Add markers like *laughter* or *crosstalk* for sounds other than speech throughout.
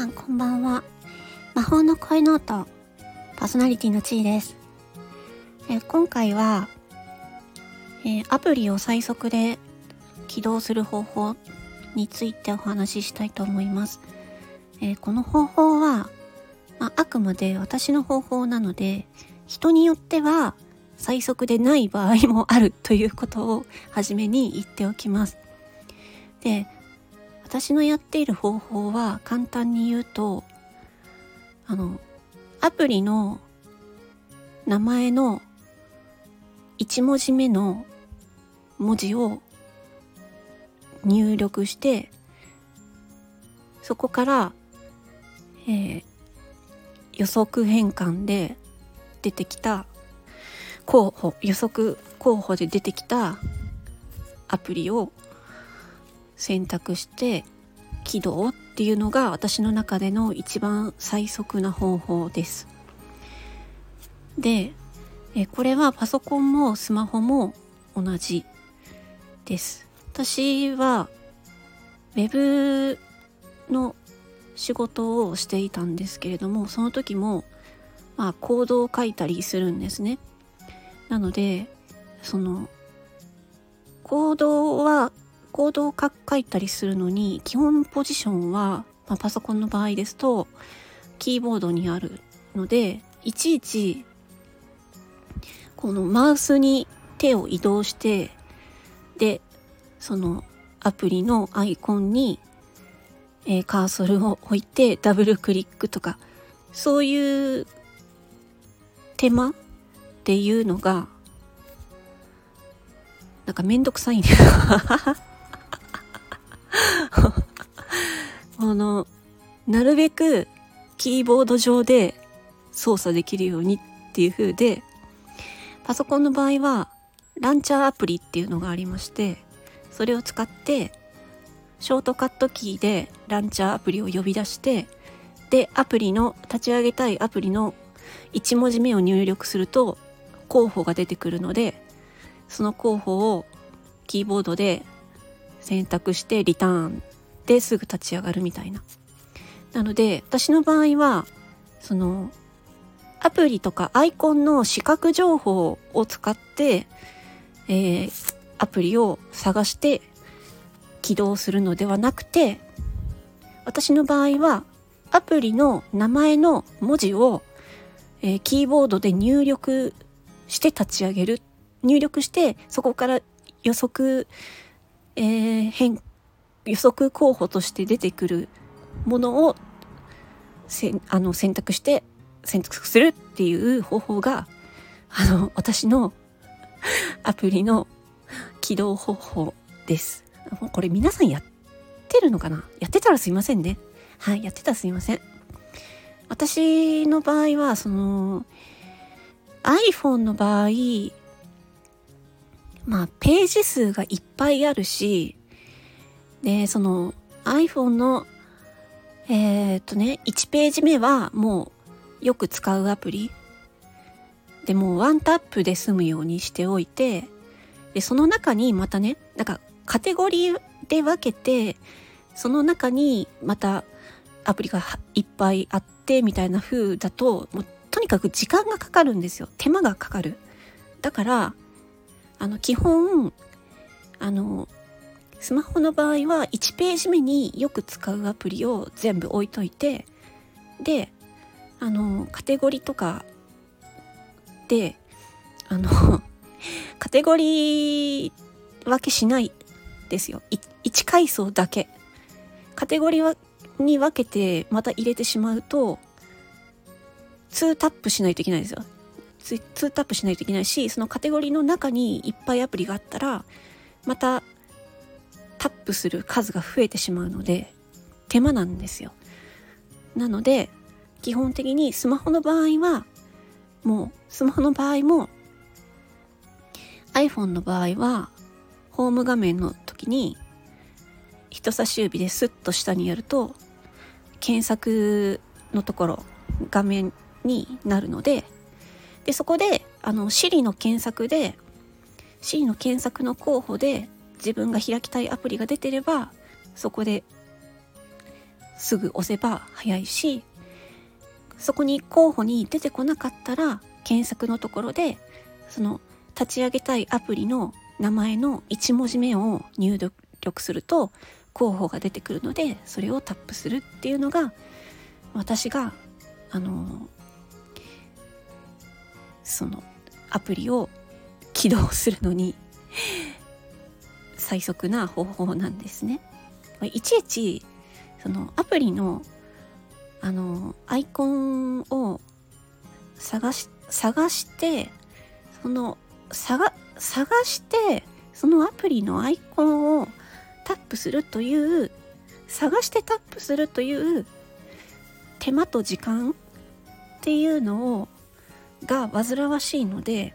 さんこんばんは。魔法の声ノートパーソナリティのちーです。え今回は、えー、アプリを最速で起動する方法についてお話ししたいと思います、えー、この方法は、まあ、あくまで私の方法なので人によっては最速でない場合もあるということを初めに言っておきます。で私のやっている方法は簡単に言うとあのアプリの名前の1文字目の文字を入力してそこから、えー、予測変換で出てきた候補予測候補で出てきたアプリを選択して起動っていうのが私の中での一番最速な方法です。でえこれはパソコンもスマホも同じです。私は web の仕事をしていたんですけれどもその時もまあコードを書いたりするんですね。なのでそのコードはコードを書いたりするのに基本ポジションは、まあ、パソコンの場合ですとキーボードにあるのでいちいちこのマウスに手を移動してでそのアプリのアイコンに、えー、カーソルを置いてダブルクリックとかそういう手間っていうのがなんかめんどくさいね。あの、なるべくキーボード上で操作できるようにっていう風で、パソコンの場合はランチャーアプリっていうのがありまして、それを使ってショートカットキーでランチャーアプリを呼び出して、で、アプリの、立ち上げたいアプリの1文字目を入力すると候補が出てくるので、その候補をキーボードで選択してリターンですぐ立ち上がるみたいな。なので私の場合はそのアプリとかアイコンの視覚情報を使って、えー、アプリを探して起動するのではなくて私の場合はアプリの名前の文字を、えー、キーボードで入力して立ち上げる入力してそこから予測えー、変予測候補として出てくるものをせあの選択して選択するっていう方法があの私のアプリの起動方法です。これ皆さんやってるのかな？やってたらすいませんね。はい、やってたらすいません。私の場合はその iPhone の場合まあ、ページ数がいっぱいあるし、で、その iPhone の、えー、っとね、1ページ目はもうよく使うアプリ。でもうワンタップで済むようにしておいて、で、その中にまたね、なんかカテゴリーで分けて、その中にまたアプリがいっぱいあってみたいな風だと、もうとにかく時間がかかるんですよ。手間がかかる。だから、あの基本あのスマホの場合は1ページ目によく使うアプリを全部置いといてであのカテゴリーとかであの *laughs* カテゴリー分けしないですよ。1階層だけ。カテゴリーに分けてまた入れてしまうと2タップしないといけないですよ。2タップしないといけないしそのカテゴリーの中にいっぱいアプリがあったらまたタップする数が増えてしまうので手間なんですよ。なので基本的にスマホの場合はもうスマホの場合も iPhone の場合はホーム画面の時に人差し指でスッと下にやると検索のところ画面になるのででそこであの Siri の検索で Siri の検索の候補で自分が開きたいアプリが出てればそこですぐ押せば早いしそこに候補に出てこなかったら検索のところでその立ち上げたいアプリの名前の1文字目を入力すると候補が出てくるのでそれをタップするっていうのが私があのそのアプリを起動するのに最速な方法なんですね。いちいちそのアプリのあのアイコンを探し探してその探探してそのアプリのアイコンをタップするという探してタップするという手間と時間っていうのをが煩わしいので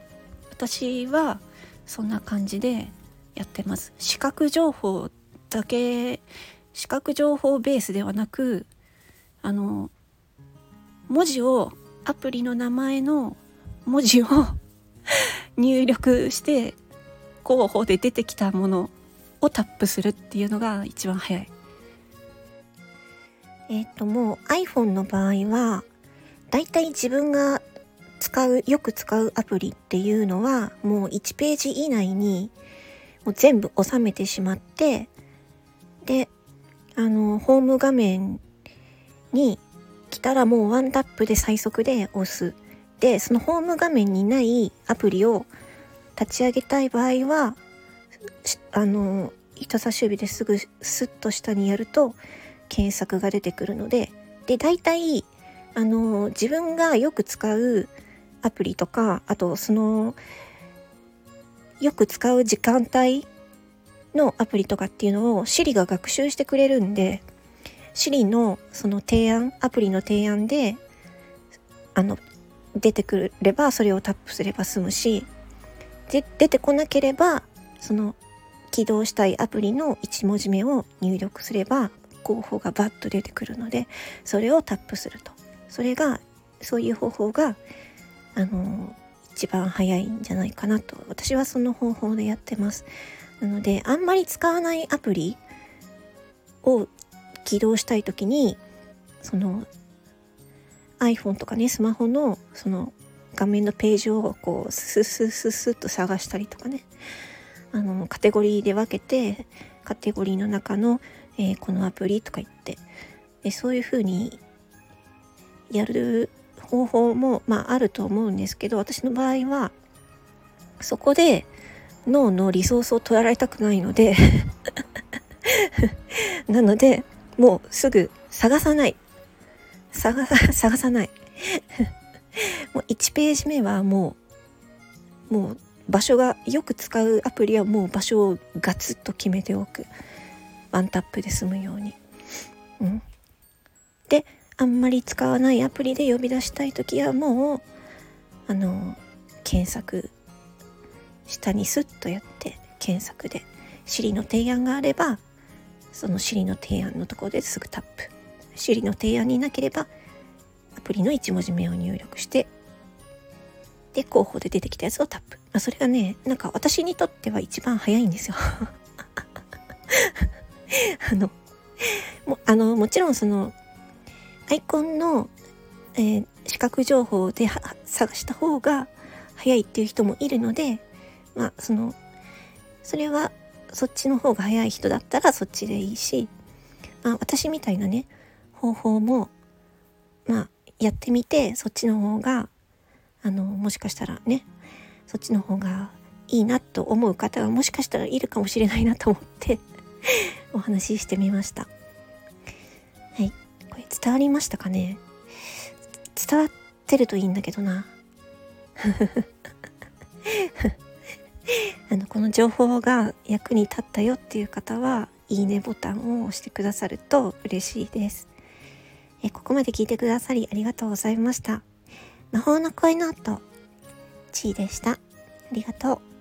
私はそんな感じでやってます視覚情報だけ視覚情報ベースではなくあの文字をアプリの名前の文字を *laughs* 入力して候補で出てきたものをタップするっていうのが一番早い。えっ、ともう iPhone の場合はだいたい自分が使うよく使うアプリっていうのはもう1ページ以内にもう全部収めてしまってであのホーム画面に来たらもうワンタップで最速で押す。でそのホーム画面にないアプリを立ち上げたい場合はあの人差し指ですぐスッと下にやると検索が出てくるのでで大体あの自分がよく使うアプリとかあとそのよく使う時間帯のアプリとかっていうのを Siri が学習してくれるんで Siri のその提案アプリの提案であの出てくればそれをタップすれば済むしで出てこなければその起動したいアプリの1文字目を入力すれば候補がバッと出てくるのでそれをタップすると。それがそういう方法があの一番早いんじゃないかなと私はその方法でやってます。なのであんまり使わないアプリを起動したい時にその iPhone とかねスマホのその画面のページをこうススススッと探したりとかね。あのカテゴリーで分けてカテゴリーの中の、えー、このアプリとか言って。でそういう風にやる方法も、まあ、あると思うんですけど私の場合はそこで脳のリソースを取られたくないので *laughs* なのでもうすぐ探さない。探さ探さない。*laughs* もう1ページ目はもうもう場所がよく使うアプリはもう場所をガツッと決めておく。ワンタップで済むように。うん、であんまり使わないアプリで呼び出したい時はもうあの検索下にスッとやって検索で。Siri の提案があればその Siri の提案のところですぐタップ。Siri の提案になければアプリの1文字目を入力してで候補で出てきたやつをタップ、まあ、それがねなんか私にとっては一番早いんですよ。*laughs* あのもあのもちろんそのアイコンの、えー、視覚情報で探した方が早いっていう人もいるのでまあそのそれはそっちの方が早い人だったらそっちでいいし、まあ、私みたいなね方法もまあやってみてそっちの方があのもしかしたらねそっちの方がいいなと思う方がもしかしたらいるかもしれないなと思ってお話ししてみました。伝わりましたかね？伝わってるといいんだけどな。*laughs* あのこの情報が役に立ったよっていう方はいいねボタンを押してくださると嬉しいです。えここまで聞いてくださりありがとうございました。魔法の声の音、ちーでした。ありがとう。